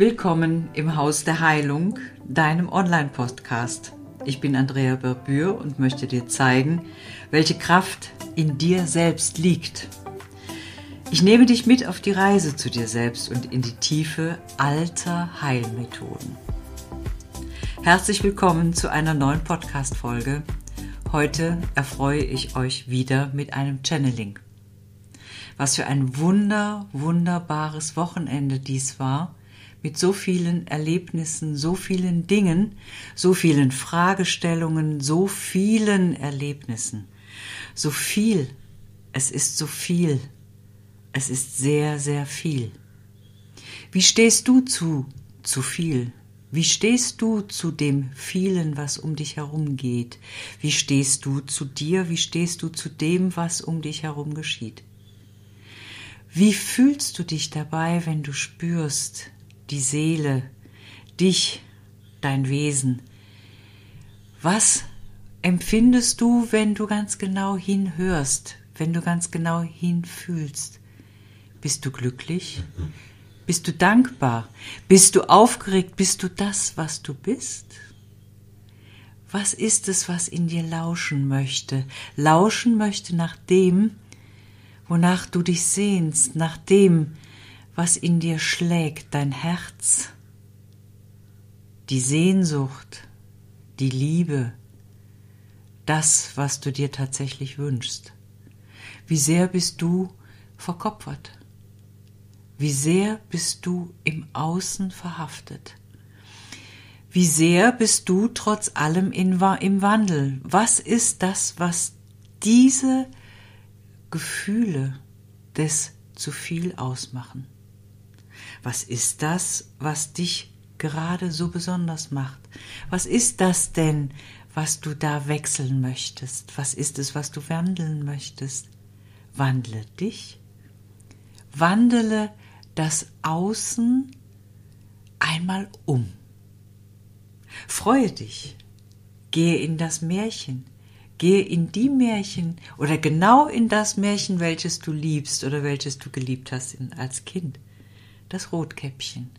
Willkommen im Haus der Heilung, deinem Online-Podcast. Ich bin Andrea Berbür und möchte dir zeigen, welche Kraft in dir selbst liegt. Ich nehme dich mit auf die Reise zu dir selbst und in die Tiefe alter Heilmethoden. Herzlich willkommen zu einer neuen Podcast-Folge. Heute erfreue ich euch wieder mit einem Channeling. Was für ein wunder, wunderbares Wochenende dies war, mit so vielen Erlebnissen, so vielen Dingen, so vielen Fragestellungen, so vielen Erlebnissen. So viel, es ist so viel, es ist sehr, sehr viel. Wie stehst du zu zu viel? Wie stehst du zu dem vielen, was um dich herum geht? Wie stehst du zu dir? Wie stehst du zu dem, was um dich herum geschieht? Wie fühlst du dich dabei, wenn du spürst, die Seele, dich, dein Wesen? Was empfindest du, wenn du ganz genau hinhörst, wenn du ganz genau hinfühlst? Bist du glücklich? Bist du dankbar? Bist du aufgeregt? Bist du das, was du bist? Was ist es, was in dir lauschen möchte? Lauschen möchte nach dem, wonach du dich sehnst, nach dem, was in dir schlägt, dein Herz, die Sehnsucht, die Liebe, das, was du dir tatsächlich wünschst. Wie sehr bist du verkopfert? Wie sehr bist du im Außen verhaftet? Wie sehr bist du trotz allem in, im Wandel? Was ist das, was diese Gefühle des zu viel ausmachen? Was ist das, was dich gerade so besonders macht? Was ist das denn, was du da wechseln möchtest? Was ist es, was du wandeln möchtest? Wandle dich. Wandele das Außen einmal um. Freue dich. Gehe in das Märchen. Gehe in die Märchen oder genau in das Märchen, welches du liebst oder welches du geliebt hast als Kind. Das Rotkäppchen.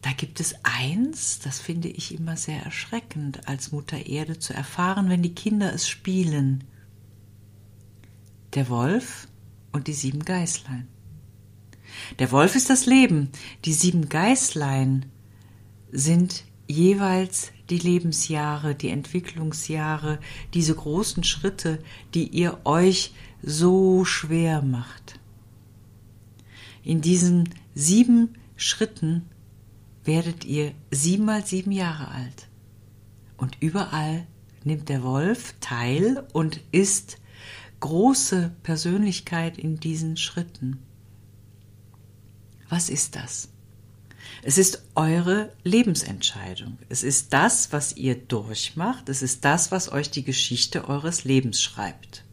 Da gibt es eins, das finde ich immer sehr erschreckend, als Mutter Erde zu erfahren, wenn die Kinder es spielen. Der Wolf und die sieben Geißlein. Der Wolf ist das Leben, die sieben Geißlein sind jeweils die Lebensjahre, die Entwicklungsjahre, diese großen Schritte, die ihr euch so schwer macht. In diesen sieben Schritten werdet ihr siebenmal sieben Jahre alt. Und überall nimmt der Wolf teil und ist große Persönlichkeit in diesen Schritten. Was ist das? Es ist eure Lebensentscheidung. Es ist das, was ihr durchmacht. Es ist das, was euch die Geschichte eures Lebens schreibt.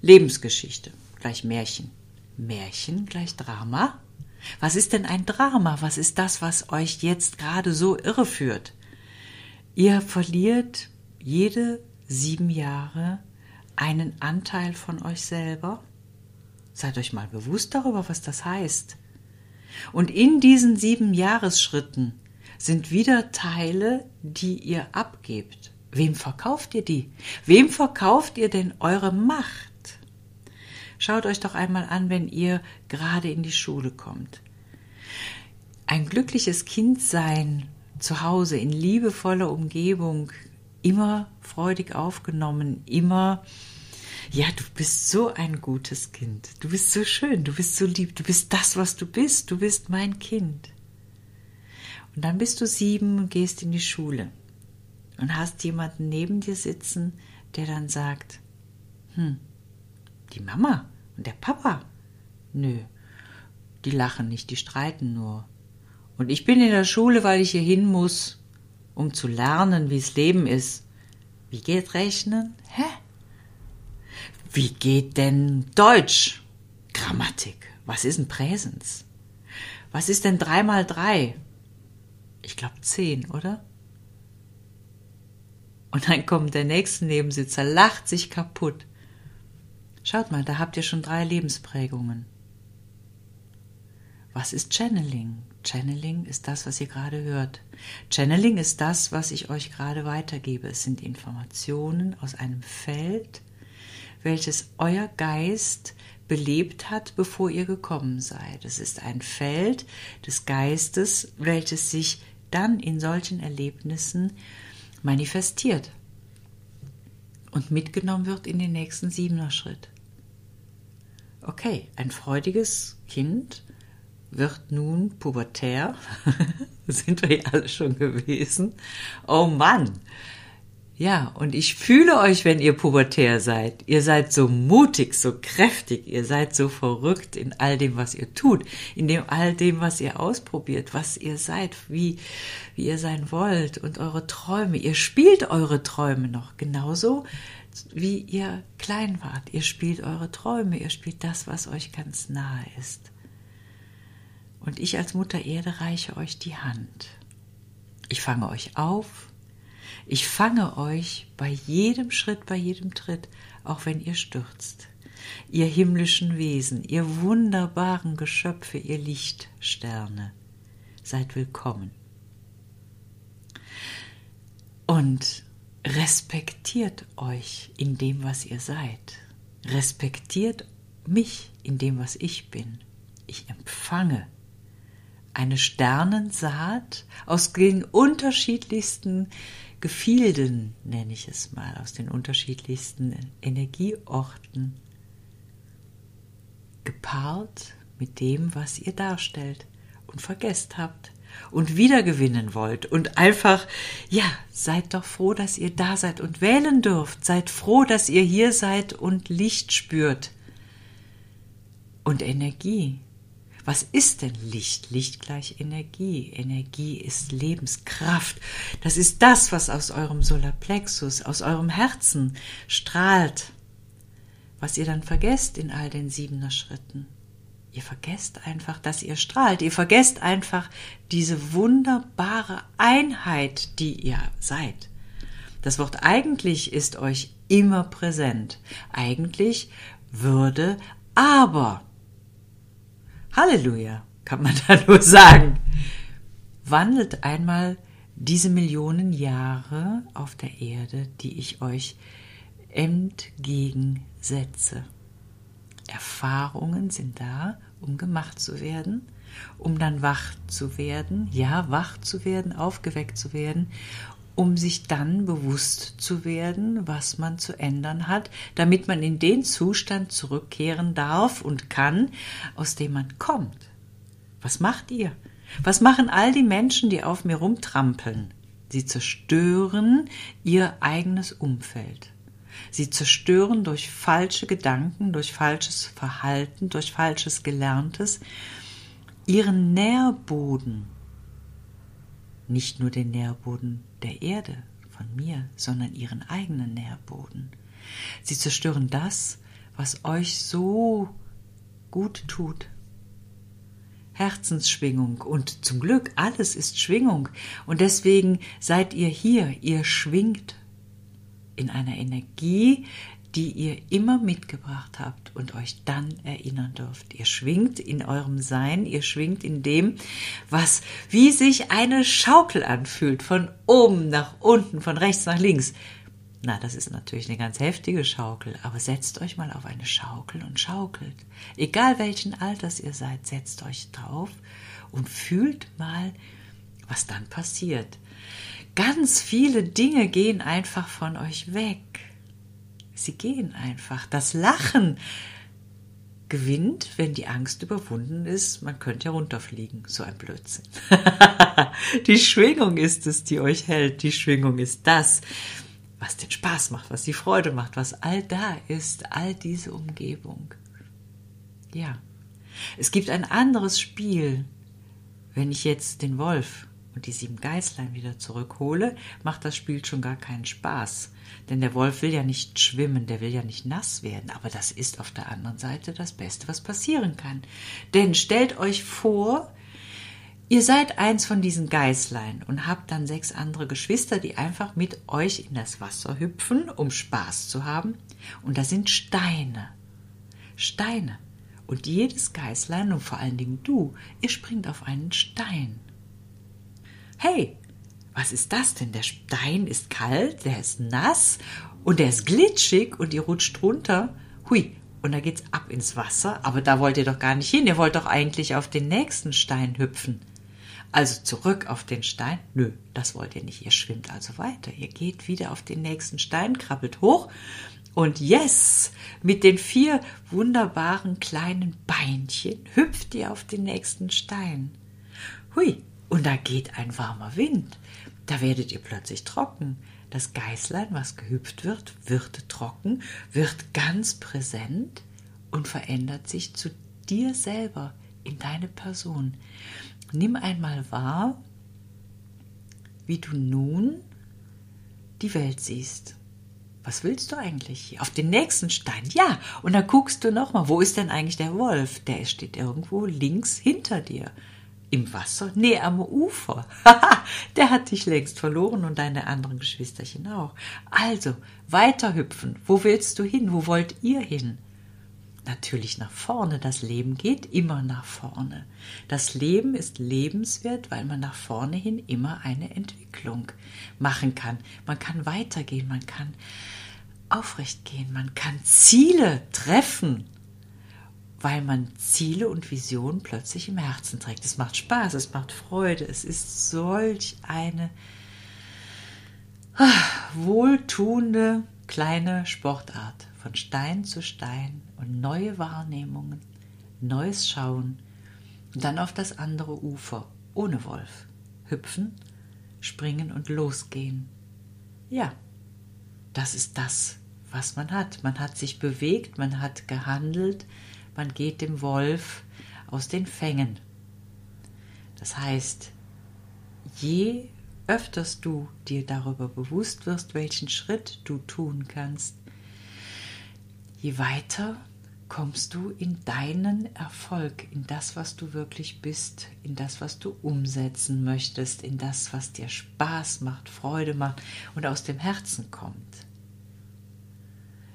Lebensgeschichte gleich Märchen. Märchen gleich Drama. Was ist denn ein Drama? Was ist das, was euch jetzt gerade so irreführt? Ihr verliert jede sieben Jahre einen Anteil von euch selber. Seid euch mal bewusst darüber, was das heißt. Und in diesen sieben Jahresschritten sind wieder Teile, die ihr abgebt. Wem verkauft ihr die? Wem verkauft ihr denn eure Macht? Schaut euch doch einmal an, wenn ihr gerade in die Schule kommt. Ein glückliches Kind sein zu Hause in liebevoller Umgebung, immer freudig aufgenommen, immer ja, du bist so ein gutes Kind. Du bist so schön, du bist so lieb, du bist das, was du bist, du bist mein Kind. Und dann bist du sieben und gehst in die Schule und hast jemanden neben dir sitzen, der dann sagt, hm, die Mama und der Papa? Nö, die lachen nicht, die streiten nur. Und ich bin in der Schule, weil ich hier hin muss, um zu lernen, wie es Leben ist. Wie geht Rechnen? Hä? Wie geht denn Deutsch? Grammatik. Was ist ein Präsens? Was ist denn drei mal drei? Ich glaube zehn, oder? Und dann kommt der nächste Nebensitzer, lacht sich kaputt. Schaut mal, da habt ihr schon drei Lebensprägungen. Was ist Channeling? Channeling ist das, was ihr gerade hört. Channeling ist das, was ich euch gerade weitergebe. Es sind Informationen aus einem Feld, welches euer Geist belebt hat, bevor ihr gekommen seid. Es ist ein Feld des Geistes, welches sich dann in solchen Erlebnissen manifestiert und mitgenommen wird in den nächsten siebener Schritt. Okay, ein freudiges Kind wird nun pubertär. Sind wir ja alle schon gewesen. Oh Mann. Ja, und ich fühle euch, wenn ihr pubertär seid. Ihr seid so mutig, so kräftig, ihr seid so verrückt in all dem, was ihr tut, in dem all dem, was ihr ausprobiert, was ihr seid, wie, wie ihr sein wollt und eure Träume. Ihr spielt eure Träume noch genauso, wie ihr klein wart. Ihr spielt eure Träume, ihr spielt das, was euch ganz nahe ist. Und ich als Mutter Erde reiche euch die Hand. Ich fange euch auf. Ich fange euch bei jedem Schritt, bei jedem Tritt, auch wenn ihr stürzt. Ihr himmlischen Wesen, ihr wunderbaren Geschöpfe, ihr Lichtsterne, seid willkommen. Und respektiert euch in dem, was ihr seid. Respektiert mich in dem, was ich bin. Ich empfange eine Sternensaat aus den unterschiedlichsten Gefilden, nenne ich es mal, aus den unterschiedlichsten Energieorten, gepaart mit dem, was ihr darstellt und vergesst habt und wiedergewinnen wollt und einfach, ja, seid doch froh, dass ihr da seid und wählen dürft. Seid froh, dass ihr hier seid und Licht spürt und Energie. Was ist denn Licht? Licht gleich Energie. Energie ist Lebenskraft. Das ist das, was aus eurem Solarplexus, aus eurem Herzen strahlt. Was ihr dann vergesst in all den siebener Schritten. Ihr vergesst einfach, dass ihr strahlt. Ihr vergesst einfach diese wunderbare Einheit, die ihr seid. Das Wort eigentlich ist euch immer präsent. Eigentlich würde aber Halleluja, kann man da nur sagen. Wandelt einmal diese Millionen Jahre auf der Erde, die ich euch entgegensetze. Erfahrungen sind da, um gemacht zu werden, um dann wach zu werden, ja, wach zu werden, aufgeweckt zu werden um sich dann bewusst zu werden, was man zu ändern hat, damit man in den Zustand zurückkehren darf und kann, aus dem man kommt. Was macht ihr? Was machen all die Menschen, die auf mir rumtrampeln? Sie zerstören ihr eigenes Umfeld. Sie zerstören durch falsche Gedanken, durch falsches Verhalten, durch falsches Gelerntes ihren Nährboden, nicht nur den Nährboden der Erde von mir, sondern ihren eigenen Nährboden. Sie zerstören das, was euch so gut tut. Herzensschwingung und zum Glück alles ist Schwingung und deswegen seid ihr hier, ihr schwingt in einer Energie, die ihr immer mitgebracht habt und euch dann erinnern dürft. Ihr schwingt in eurem Sein, ihr schwingt in dem, was wie sich eine Schaukel anfühlt, von oben nach unten, von rechts nach links. Na, das ist natürlich eine ganz heftige Schaukel, aber setzt euch mal auf eine Schaukel und schaukelt. Egal welchen Alters ihr seid, setzt euch drauf und fühlt mal, was dann passiert. Ganz viele Dinge gehen einfach von euch weg. Sie gehen einfach. Das Lachen gewinnt, wenn die Angst überwunden ist. Man könnte ja runterfliegen. So ein Blödsinn. die Schwingung ist es, die euch hält. Die Schwingung ist das, was den Spaß macht, was die Freude macht, was all da ist, all diese Umgebung. Ja. Es gibt ein anderes Spiel. Wenn ich jetzt den Wolf und die sieben Geißlein wieder zurückhole, macht das Spiel schon gar keinen Spaß. Denn der Wolf will ja nicht schwimmen, der will ja nicht nass werden. Aber das ist auf der anderen Seite das Beste, was passieren kann. Denn stellt euch vor, ihr seid eins von diesen Geißlein und habt dann sechs andere Geschwister, die einfach mit euch in das Wasser hüpfen, um Spaß zu haben. Und da sind Steine. Steine. Und jedes Geißlein und vor allen Dingen du, ihr springt auf einen Stein. Hey, was ist das denn? Der Stein ist kalt, der ist nass und der ist glitschig und ihr rutscht runter. Hui, und da geht's ab ins Wasser, aber da wollt ihr doch gar nicht hin. Ihr wollt doch eigentlich auf den nächsten Stein hüpfen. Also zurück auf den Stein? Nö, das wollt ihr nicht. Ihr schwimmt also weiter. Ihr geht wieder auf den nächsten Stein, krabbelt hoch und yes, mit den vier wunderbaren kleinen Beinchen hüpft ihr auf den nächsten Stein. Hui, und da geht ein warmer Wind. Da werdet ihr plötzlich trocken. Das Geißlein, was gehüpft wird, wird trocken, wird ganz präsent und verändert sich zu dir selber, in deine Person. Nimm einmal wahr, wie du nun die Welt siehst. Was willst du eigentlich? Auf den nächsten Stein. Ja, und dann guckst du nochmal, wo ist denn eigentlich der Wolf? Der steht irgendwo links hinter dir. Im Wasser? Nee, am Ufer. der hat dich längst verloren und deine anderen Geschwisterchen auch. Also, weiter hüpfen. Wo willst du hin? Wo wollt ihr hin? Natürlich nach vorne. Das Leben geht immer nach vorne. Das Leben ist lebenswert, weil man nach vorne hin immer eine Entwicklung machen kann. Man kann weitergehen, man kann aufrecht gehen, man kann Ziele treffen weil man Ziele und Visionen plötzlich im Herzen trägt. Es macht Spaß, es macht Freude, es ist solch eine ah, wohltuende kleine Sportart von Stein zu Stein und neue Wahrnehmungen, neues Schauen und dann auf das andere Ufer ohne Wolf hüpfen, springen und losgehen. Ja, das ist das, was man hat. Man hat sich bewegt, man hat gehandelt, man geht dem Wolf aus den Fängen. Das heißt, je öfters du dir darüber bewusst wirst, welchen Schritt du tun kannst, je weiter kommst du in deinen Erfolg, in das, was du wirklich bist, in das, was du umsetzen möchtest, in das, was dir Spaß macht, Freude macht und aus dem Herzen kommt.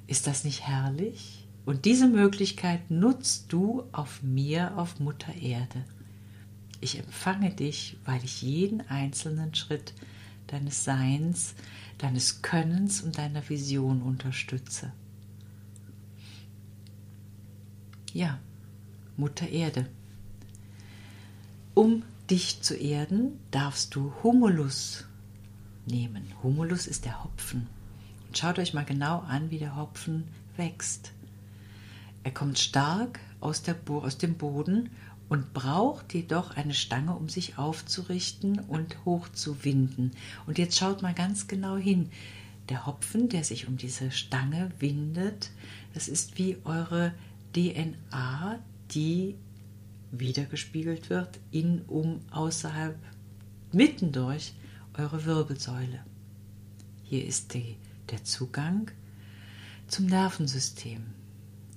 Ist das nicht herrlich? Und diese Möglichkeit nutzt du auf mir, auf Mutter Erde. Ich empfange dich, weil ich jeden einzelnen Schritt deines Seins, deines Könnens und deiner Vision unterstütze. Ja, Mutter Erde. Um dich zu erden, darfst du Humulus nehmen. Humulus ist der Hopfen. Und schaut euch mal genau an, wie der Hopfen wächst. Er kommt stark aus, der, aus dem Boden und braucht jedoch eine Stange, um sich aufzurichten und hochzuwinden. Und jetzt schaut mal ganz genau hin. Der Hopfen, der sich um diese Stange windet, das ist wie eure DNA, die wiedergespiegelt wird in, um, außerhalb, mittendurch eure Wirbelsäule. Hier ist die, der Zugang zum Nervensystem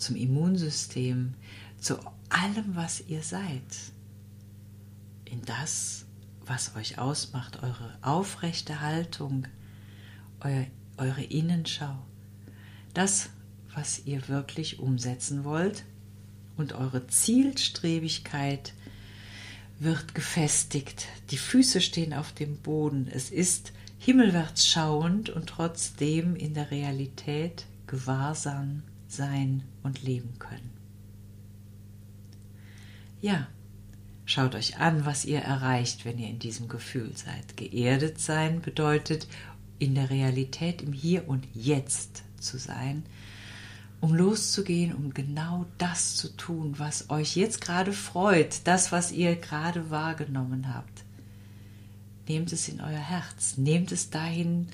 zum Immunsystem, zu allem, was ihr seid. In das, was euch ausmacht, eure aufrechte Haltung, euer, eure Innenschau, das, was ihr wirklich umsetzen wollt und eure Zielstrebigkeit wird gefestigt. Die Füße stehen auf dem Boden. Es ist himmelwärts schauend und trotzdem in der Realität gewahrsam sein und leben können. Ja, schaut euch an, was ihr erreicht, wenn ihr in diesem Gefühl seid. Geerdet sein bedeutet, in der Realität im Hier und Jetzt zu sein, um loszugehen, um genau das zu tun, was euch jetzt gerade freut, das, was ihr gerade wahrgenommen habt. Nehmt es in euer Herz, nehmt es dahin,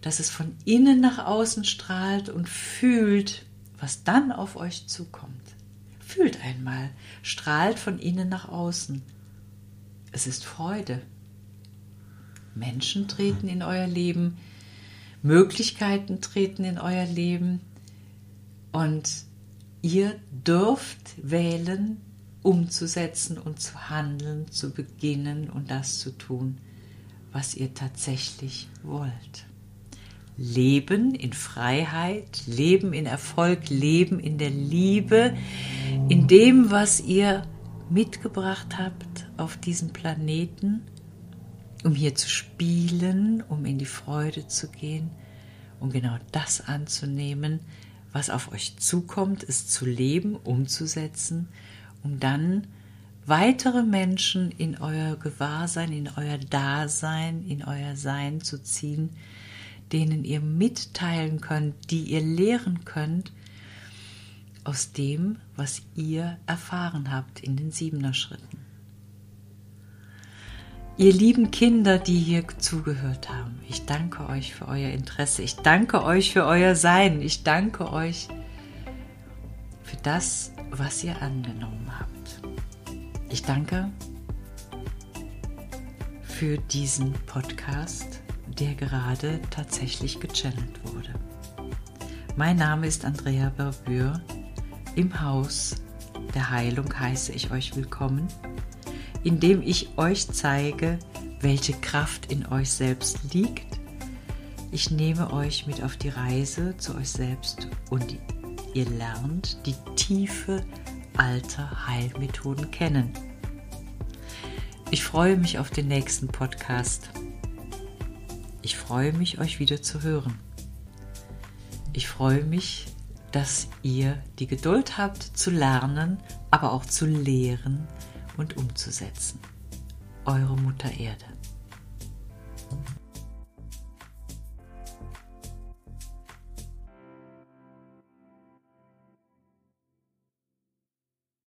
dass es von innen nach außen strahlt und fühlt, was dann auf euch zukommt. Fühlt einmal, strahlt von innen nach außen. Es ist Freude. Menschen treten in euer Leben, Möglichkeiten treten in euer Leben und ihr dürft wählen, umzusetzen und zu handeln, zu beginnen und das zu tun, was ihr tatsächlich wollt. Leben in Freiheit, Leben in Erfolg, Leben in der Liebe, in dem, was ihr mitgebracht habt auf diesem Planeten, um hier zu spielen, um in die Freude zu gehen, um genau das anzunehmen, was auf euch zukommt, es zu leben, umzusetzen, um dann weitere Menschen in euer Gewahrsein, in euer Dasein, in euer Sein zu ziehen, denen ihr mitteilen könnt, die ihr lehren könnt aus dem, was ihr erfahren habt in den Siebener Schritten. Ihr lieben Kinder, die hier zugehört haben, ich danke euch für euer Interesse, ich danke euch für euer Sein, ich danke euch für das, was ihr angenommen habt. Ich danke für diesen Podcast, der gerade tatsächlich gechannelt wurde. Mein Name ist Andrea Berbür. Im Haus der Heilung heiße ich euch willkommen, indem ich euch zeige, welche Kraft in euch selbst liegt. Ich nehme euch mit auf die Reise zu euch selbst und ihr lernt die tiefe alter Heilmethoden kennen. Ich freue mich auf den nächsten Podcast. Ich freue mich, euch wieder zu hören. Ich freue mich, dass ihr die Geduld habt zu lernen, aber auch zu lehren und umzusetzen. Eure Mutter Erde.